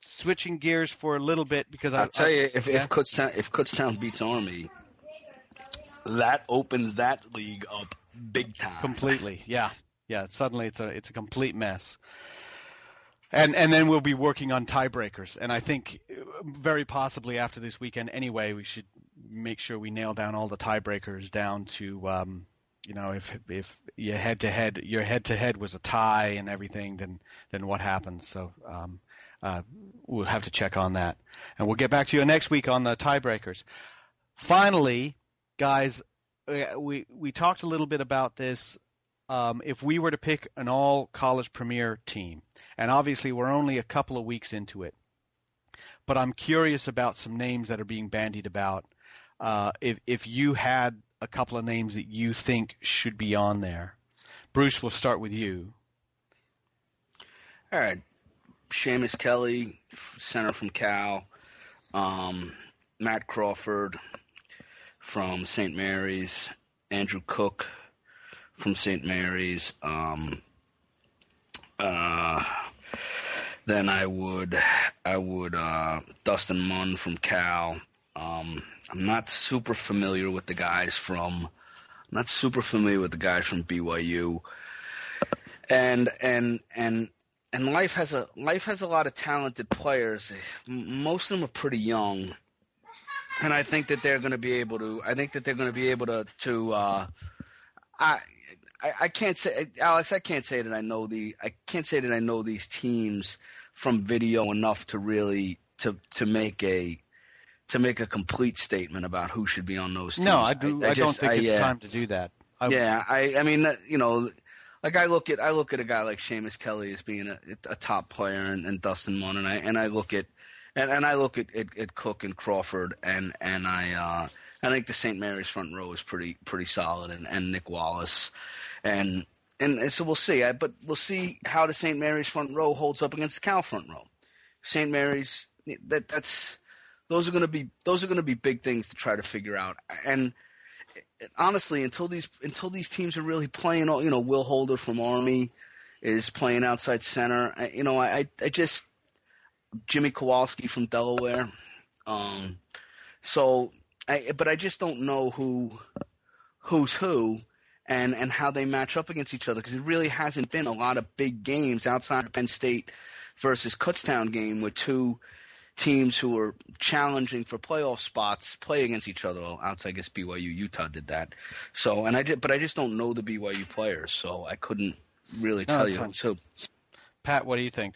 switching gears for a little bit because I'll I, tell you if yeah? if Kutztown if Kutztown beats Army, that opens that league up big time. Completely, yeah, yeah. Suddenly it's a it's a complete mess and and then we'll be working on tiebreakers. And I think very possibly after this weekend, anyway, we should make sure we nail down all the tiebreakers down to. Um, you know, if if your head to head your head to head was a tie and everything, then then what happens? So um, uh, we'll have to check on that, and we'll get back to you next week on the tiebreakers. Finally, guys, we we talked a little bit about this um, if we were to pick an all college premier team, and obviously we're only a couple of weeks into it, but I'm curious about some names that are being bandied about. Uh, if if you had a couple of names that you think should be on there, Bruce, we'll start with you. All right, Seamus Kelly, center from Cal, um, Matt Crawford from St. Mary's, Andrew Cook from St. Mary's. Um, uh, then I would I would uh, Dustin Munn from Cal. Um, I'm not super familiar with the guys from not super familiar with the guys from BYU. And and and and life has a life has a lot of talented players. Most of them are pretty young, and I think that they're going to be able to. I think that they're going to be able to to. Uh, I I, I can't say, Alex. I can't say that I know the. I can't say that I know these teams from video enough to really to to make a to make a complete statement about who should be on those teams. No, I do. I, I, I just, don't think it's yeah, time to do that. yeah, I. I mean, you know, like I look at I look at a guy like Seamus Kelly as being a, a top player, and, and Dustin Munn, and I and I look at and, and I look at, at, at Cook and Crawford, and and I. uh I think the St. Mary's front row is pretty pretty solid, and, and Nick Wallace, and, and so we'll see. I, but we'll see how the St. Mary's front row holds up against the Cal front row. St. Mary's that that's those are going to be those are going to be big things to try to figure out. And honestly, until these until these teams are really playing, you know, Will Holder from Army is playing outside center. I, you know, I I just Jimmy Kowalski from Delaware. Um, so I, but I just don't know who who's who and and how they match up against each other because it really hasn't been a lot of big games outside of Penn State versus Kutztown game with two teams who are challenging for playoff spots play against each other. Outside, I guess BYU, Utah did that. So, and I just, but I just don't know the BYU players, so I couldn't really tell no, you. So, Pat, what do you think?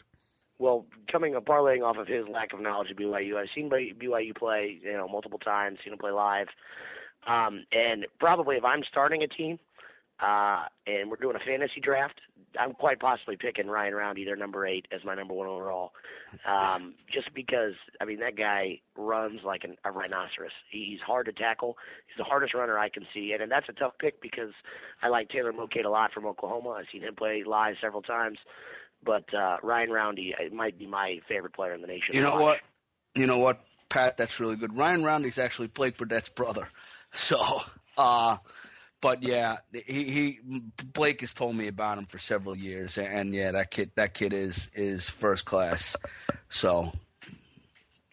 well, coming up parlaying off of his lack of knowledge of BYU, I've seen BYU play, you know, multiple times, seen him play live. Um, and probably if I'm starting a team, uh, and we're doing a fantasy draft, I'm quite possibly picking Ryan Roundy, their number eight, as my number one overall. Um, just because, I mean, that guy runs like an, a rhinoceros. He's hard to tackle. He's the hardest runner I can see, and, and that's a tough pick because I like Taylor Mocaid a lot from Oklahoma. I've seen him play live several times, but uh, Ryan Roundy might be my favorite player in the nation. You know what? You know what, Pat? That's really good. Ryan Roundy's actually Blake Burdett's brother, so. uh but yeah, he, he Blake has told me about him for several years, and yeah, that kid that kid is is first class. So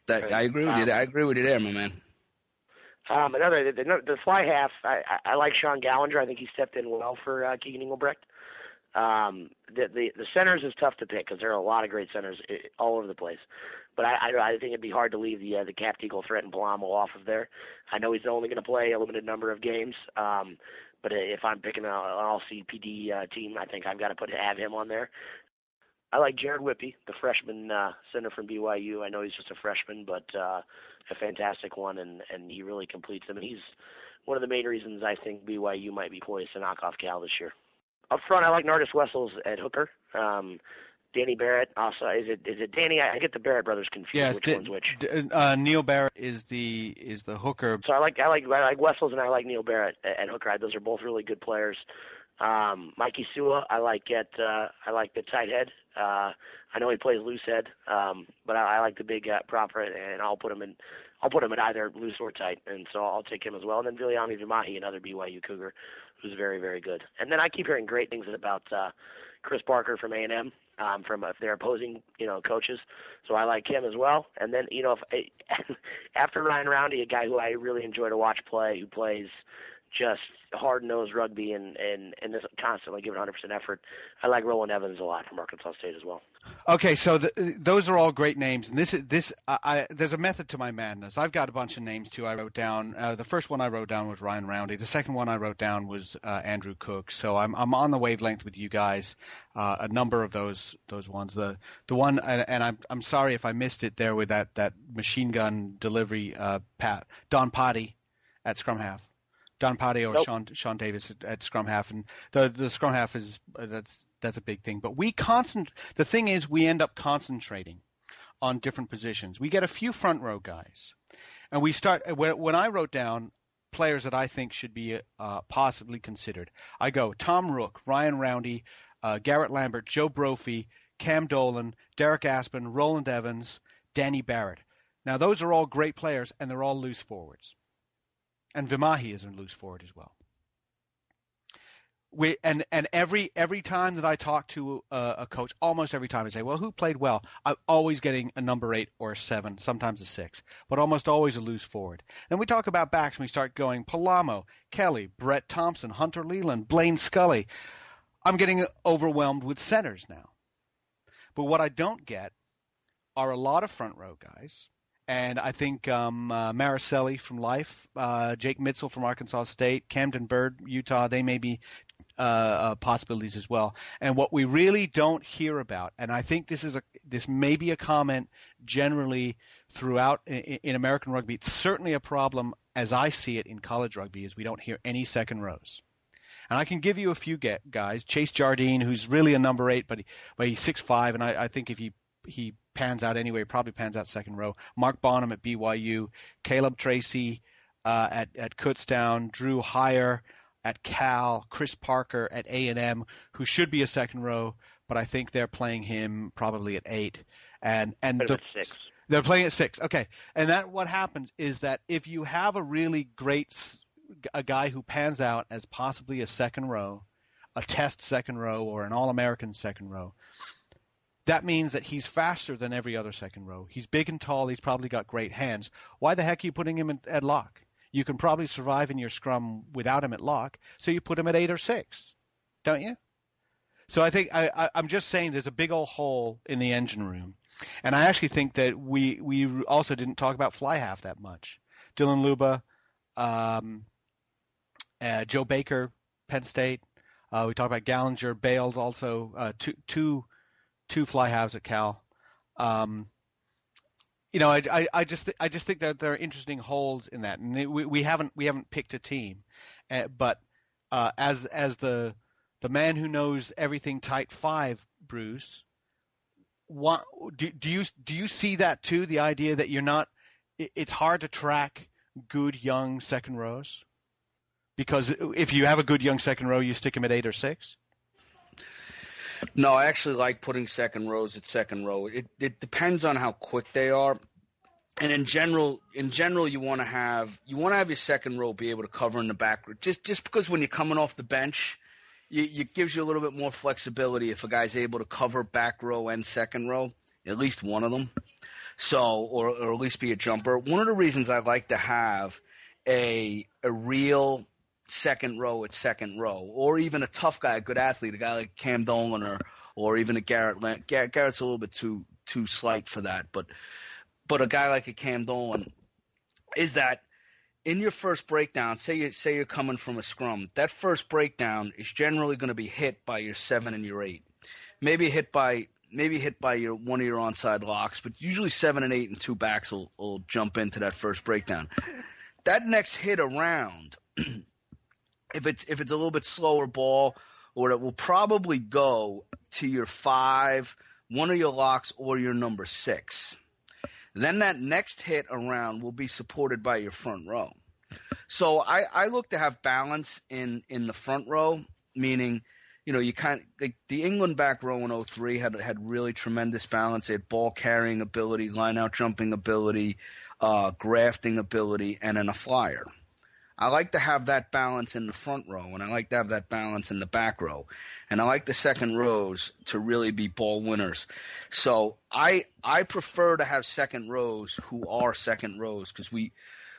that I agree with um, you. I agree with you there, my man. Um, another the, the, the fly half. I, I, I like Sean Gallinger. I think he stepped in well for uh, Keegan Engelbrecht. Um, the, the the centers is tough to pick because there are a lot of great centers all over the place. But I, I, I think it'd be hard to leave the uh, the Cap Eagle Thretton Palamo off of there. I know he's only going to play a limited number of games. Um, but if I'm picking an all CPD uh, team, I think I've got to put have him on there. I like Jared Whippy, the freshman uh, center from BYU. I know he's just a freshman, but uh, a fantastic one, and and he really completes them. And he's one of the main reasons I think BYU might be poised to knock off Cal this year. Up front, I like Nardis Wessels at hooker. Um, Danny Barrett also is it is it Danny? I, get the Barrett brothers confused. Yeah, which D- one's which? D- uh, Neil Barrett is the is the hooker. So I like I like I like Wessels and I like Neil Barrett at, at hooker. Those are both really good players. Um, Mikey Sua, I like at uh, I like the tight head. Uh, I know he plays loose head, um, but I, I like the big uh, proper, and I'll put him in. I'll put him at either loose or tight, and so I'll take him as well. And then Viliami Vimahi, another BYU Cougar, who's very very good. And then I keep hearing great things about uh, Chris Parker from A&M um, from uh, their opposing, you know, coaches. So I like him as well. And then, you know, if, after Ryan Roundy, a guy who I really enjoy to watch play, who plays just hard nosed rugby and and and is constantly giving 100 percent effort. I like Roland Evans a lot from Arkansas State as well. Okay, so the, those are all great names, and this this I, I, there's a method to my madness. I've got a bunch of names too. I wrote down uh, the first one I wrote down was Ryan Roundy. The second one I wrote down was uh, Andrew Cook. So I'm I'm on the wavelength with you guys. Uh, a number of those those ones. The the one and, and, I'm I'm sorry if I missed it there with that that machine gun delivery. Uh, Pat Don Potty at scrum half. Don Patti or nope. Sean Sean Davis at, at, scrum half, and the the scrum half is uh, that's that's a big thing. But we constant. The thing is, we end up concentrating on different positions. We get a few front row guys, and we start uh, when, when I wrote down players that I think should be uh, possibly considered. I go Tom Rook, Ryan Roundy, uh, Garrett Lambert, Joe Brophy, Cam Dolan, Derek Aspen, Roland Evans, Danny Barrett. Now those are all great players, and they're all loose forwards and Vimahi is a loose forward as well. We, and and every every time that I talk to a, a, coach, almost every time I say, "Well, who played well?" I'm always getting a number eight or a seven, sometimes a six, but almost always a loose forward. Then we talk about backs, and we start going Palamo, Kelly, Brett Thompson, Hunter Leland, Blaine Scully. I'm getting overwhelmed with centers now. But what I don't get are a lot of front row guys and I think um, uh, Maricelli from Life, uh, Jake Mitzel from Arkansas State, Camden Bird, Utah, they may be uh, uh, possibilities as well. And what we really don't hear about, and I think this is a this may be a comment generally throughout in, in American rugby. It's certainly a problem as I see it in college rugby, is we don't hear any second rows. And I can give you a few guys. Chase Jardine, who's really a number eight, but he, but he's six five, and I, I think if he he pans out anyway. Probably pans out second row. Mark Bonham at BYU, Caleb Tracy uh, at at Kutztown, Drew Hyer at Cal, Chris Parker at A and M, who should be a second row, but I think they're playing him probably at eight. And and the, six. They're playing at six. Okay, and that what happens is that if you have a really great a guy who pans out as possibly a second row, a test second row, or an All American second row, that means that he's faster than every other second row. He's big and tall. He's probably got great hands. Why the heck are you putting him in, at lock? You can probably survive in your scrum without him at lock, so you put him at eight or six, don't you? So I think I, I'm just saying there's a big old hole in the engine room, and I actually think that we we also didn't talk about fly half that much. Dylan Luba, um, uh, Joe Baker, Penn State. Uh, we talked about Gallinger, Bales, also uh, two two two fly halves at Cal. Um, you know, I, I, I just th- I just think that there are interesting holes in that, and we we haven't we haven't picked a team, uh, but uh, as as the the man who knows everything tight five, Bruce. What, do, do you do you see that too? The idea that you're not, it's hard to track good young second rows because if you have a good young second row, you stick him at eight or six. No, I actually like putting second rows at second row. It it depends on how quick they are. And in general, in general, you want to have you want to have your second row be able to cover in the back. Row. Just just because when you're coming off the bench, it gives you a little bit more flexibility if a guy's able to cover back row and second row, at least one of them. So, or, or at least be a jumper. One of the reasons I like to have a a real second row at second row, or even a tough guy, a good athlete, a guy like Cam Dolan or or even a Garrett. Garrett Garrett's a little bit too too slight for that, but but a guy like a Cam Dolan is that in your first breakdown, say you say you're coming from a scrum, that first breakdown is generally going to be hit by your seven and your eight, maybe hit by maybe hit by your one of your onside locks, but usually seven and eight and two backs will, will jump into that first breakdown. That next hit around, if it's if it's a little bit slower ball, or it will probably go to your five, one of your locks, or your number six. Then that next hit around will be supported by your front row. So I, I look to have balance in, in the front row, meaning, you know, you kind like the England back row in 03 had had really tremendous balance. They had ball carrying ability, line out jumping ability, uh, grafting ability, and then a flyer. I like to have that balance in the front row, and I like to have that balance in the back row, and I like the second rows to really be ball winners. So I I prefer to have second rows who are second rows because we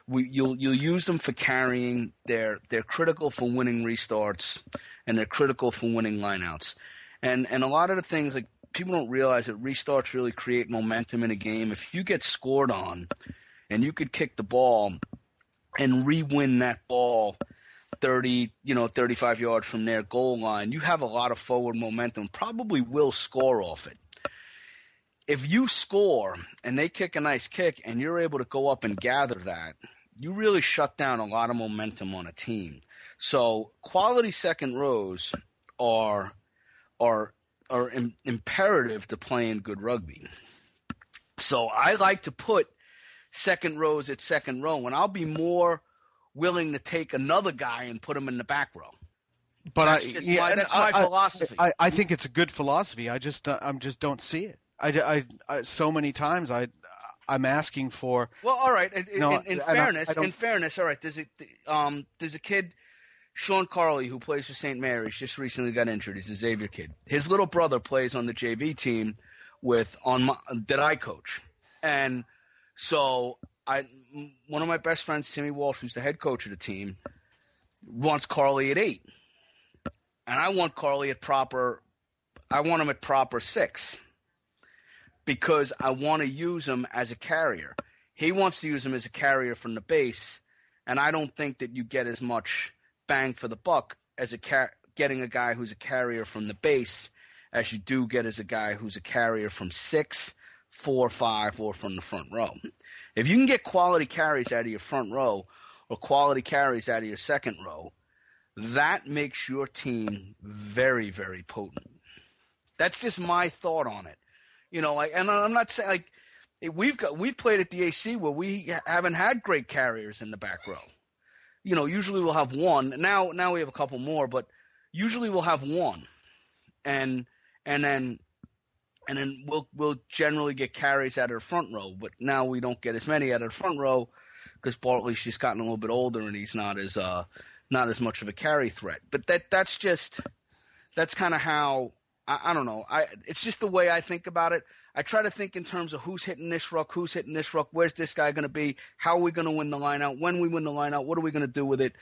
we you'll you'll use them for carrying. They're they're critical for winning restarts, and they're critical for winning lineouts, and and a lot of the things like people don't realize that restarts really create momentum in a game. If you get scored on, and you could kick the ball and re-win that ball 30, you know, 35 yards from their goal line, you have a lot of forward momentum, probably will score off it. If you score and they kick a nice kick and you're able to go up and gather that, you really shut down a lot of momentum on a team. So quality second rows are are are Im- imperative to playing good rugby. So I like to put second rows at second row, and I'll be more willing to take another guy and put him in the back row. But that's I, just yeah, my, that's my I, philosophy. I, I think it's a good philosophy. I just uh, I'm just don't see it. I, I, I so many times I I'm asking for. Well, all right. In, no, in, in fairness, in fairness, all right. There's a um there's a kid. Sean Carley, who plays for St. Mary's, just recently got injured. He's a Xavier kid. His little brother plays on the JV team with on my, that I coach, and so I, one of my best friends, Timmy Walsh, who's the head coach of the team, wants Carly at eight, and I want Carly at proper. I want him at proper six because I want to use him as a carrier. He wants to use him as a carrier from the base, and I don't think that you get as much bang for the buck as a car- getting a guy who's a carrier from the base as you do get as a guy who's a carrier from six four, five, or from the front row. If you can get quality carries out of your front row or quality carries out of your second row, that makes your team very, very potent. That's just my thought on it. You know, like, and I'm not saying like we've got we've played at the AC where we haven't had great carriers in the back row. You know, usually we'll have one. Now, now we have a couple more, but usually we'll have one, and and then and then we'll we'll generally get carries out of the front row. But now we don't get as many out of the front row because Bartley's just gotten a little bit older and he's not as uh not as much of a carry threat. But that that's just that's kind of how I, I don't know. I it's just the way I think about it. I try to think in terms of who's hitting this ruck, who's hitting this ruck, where's this guy going to be, how are we going to win the line out, when we win the line out, what are we going to do with it?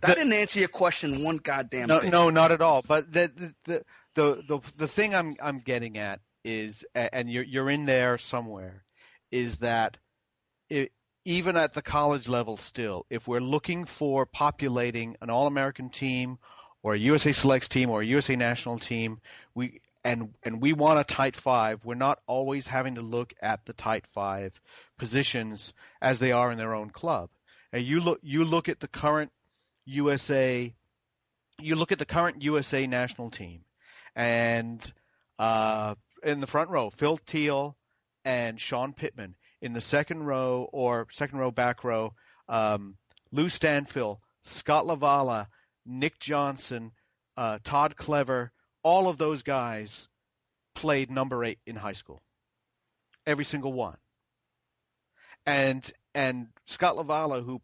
That the, didn't answer your question one goddamn no, bit. No, not at all. But the the the the, the thing I'm I'm getting at is, and you're you're in there somewhere, is that it, even at the college level, still, if we're looking for populating an All-American team or a USA Selects team or a USA National team, we and and we want a tight five. We're not always having to look at the tight five positions as they are in their own club. And you look you look at the current USA you look at the current USA national team, and uh, in the front row, Phil Thiel and Sean Pittman. In the second row or second row back row, um, Lou Stanfill, Scott LaValla, Nick Johnson, uh, Todd Clever, all of those guys played number eight in high school. Every single one. And and Scott LaValla, who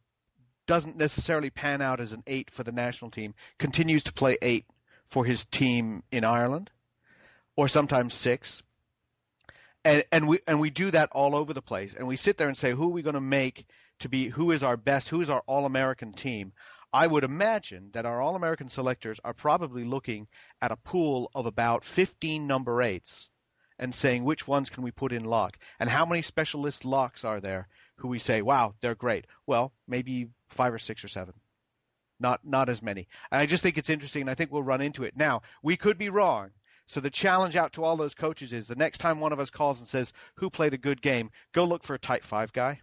doesn't necessarily pan out as an eight for the national team, continues to play eight for his team in Ireland, or sometimes six. And and we and we do that all over the place. And we sit there and say, who are we going to make to be who is our best, who is our all American team? I would imagine that our all American selectors are probably looking at a pool of about 15 number eights and saying which ones can we put in lock and how many specialist locks are there who we say, wow, they're great. Well, maybe five or six or seven. Not not as many. And I just think it's interesting and I think we'll run into it. Now, we could be wrong. So the challenge out to all those coaches is the next time one of us calls and says, Who played a good game, go look for a tight five guy.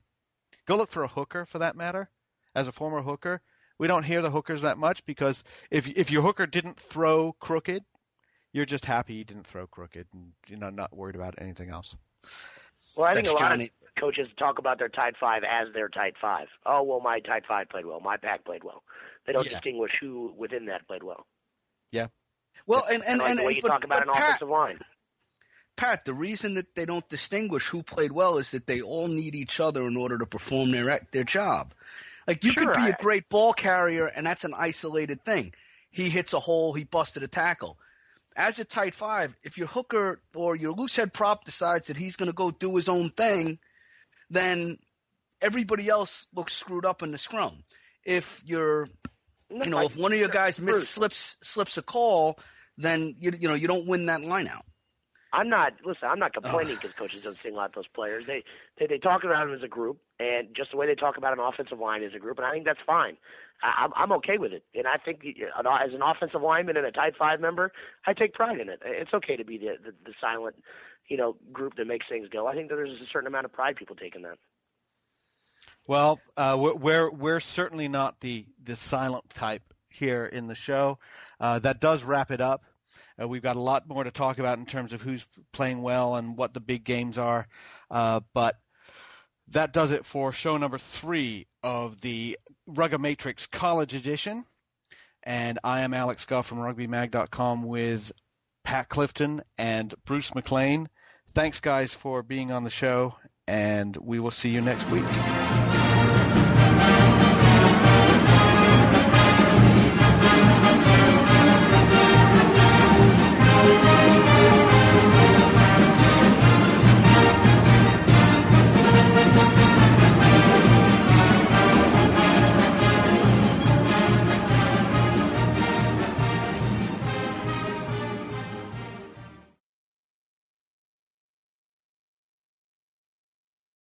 Go look for a hooker for that matter. As a former hooker, we don't hear the hookers that much because if if your hooker didn't throw crooked, you're just happy he didn't throw crooked and you know not worried about anything else. Well, I think That's a lot Johnny. of coaches talk about their tight five as their tight five. Oh well, my tight five played well. My pack played well. They don't Yeah. distinguish who within that played well. Well, and and like and, the way and you but, talk about an Pat, offensive line. Pat, the reason that they don't distinguish who played well is that they all need each other in order to perform their their job. Like you Sure, could be I- a great ball carrier, and that's an isolated thing. He hits a hole, he busted a tackle. As a tight five, if your hooker or your loose head prop decides that he's going to go do his own thing, then everybody else looks screwed up in the scrum. If you're you know, if one of your guys miss slips slips a call, then you you know you don't win that line out. I'm not listen. I'm not complaining because coaches don't single out those players. They, they they talk about them as a group, and just the way they talk about an offensive line as a group, and I think that's fine. I, I'm I'm okay with it, and I think as an offensive lineman and a tight five member, I take pride in it. It's okay to be the the, the silent, you know, group that makes things go. I think that there's a certain amount of pride people take in that. Well, uh, we're, we're we're certainly not the the silent type here in the show. Uh, that does wrap it up. Uh, we've got a lot more to talk about in terms of who's playing well and what the big games are, uh, but that does it for show number three of the Rugga Matrix College Edition. And I am Alex Goff from RugbyMag.com with Pat Clifton and Bruce McLean. Thanks, guys, for being on the show, and we will see you next week.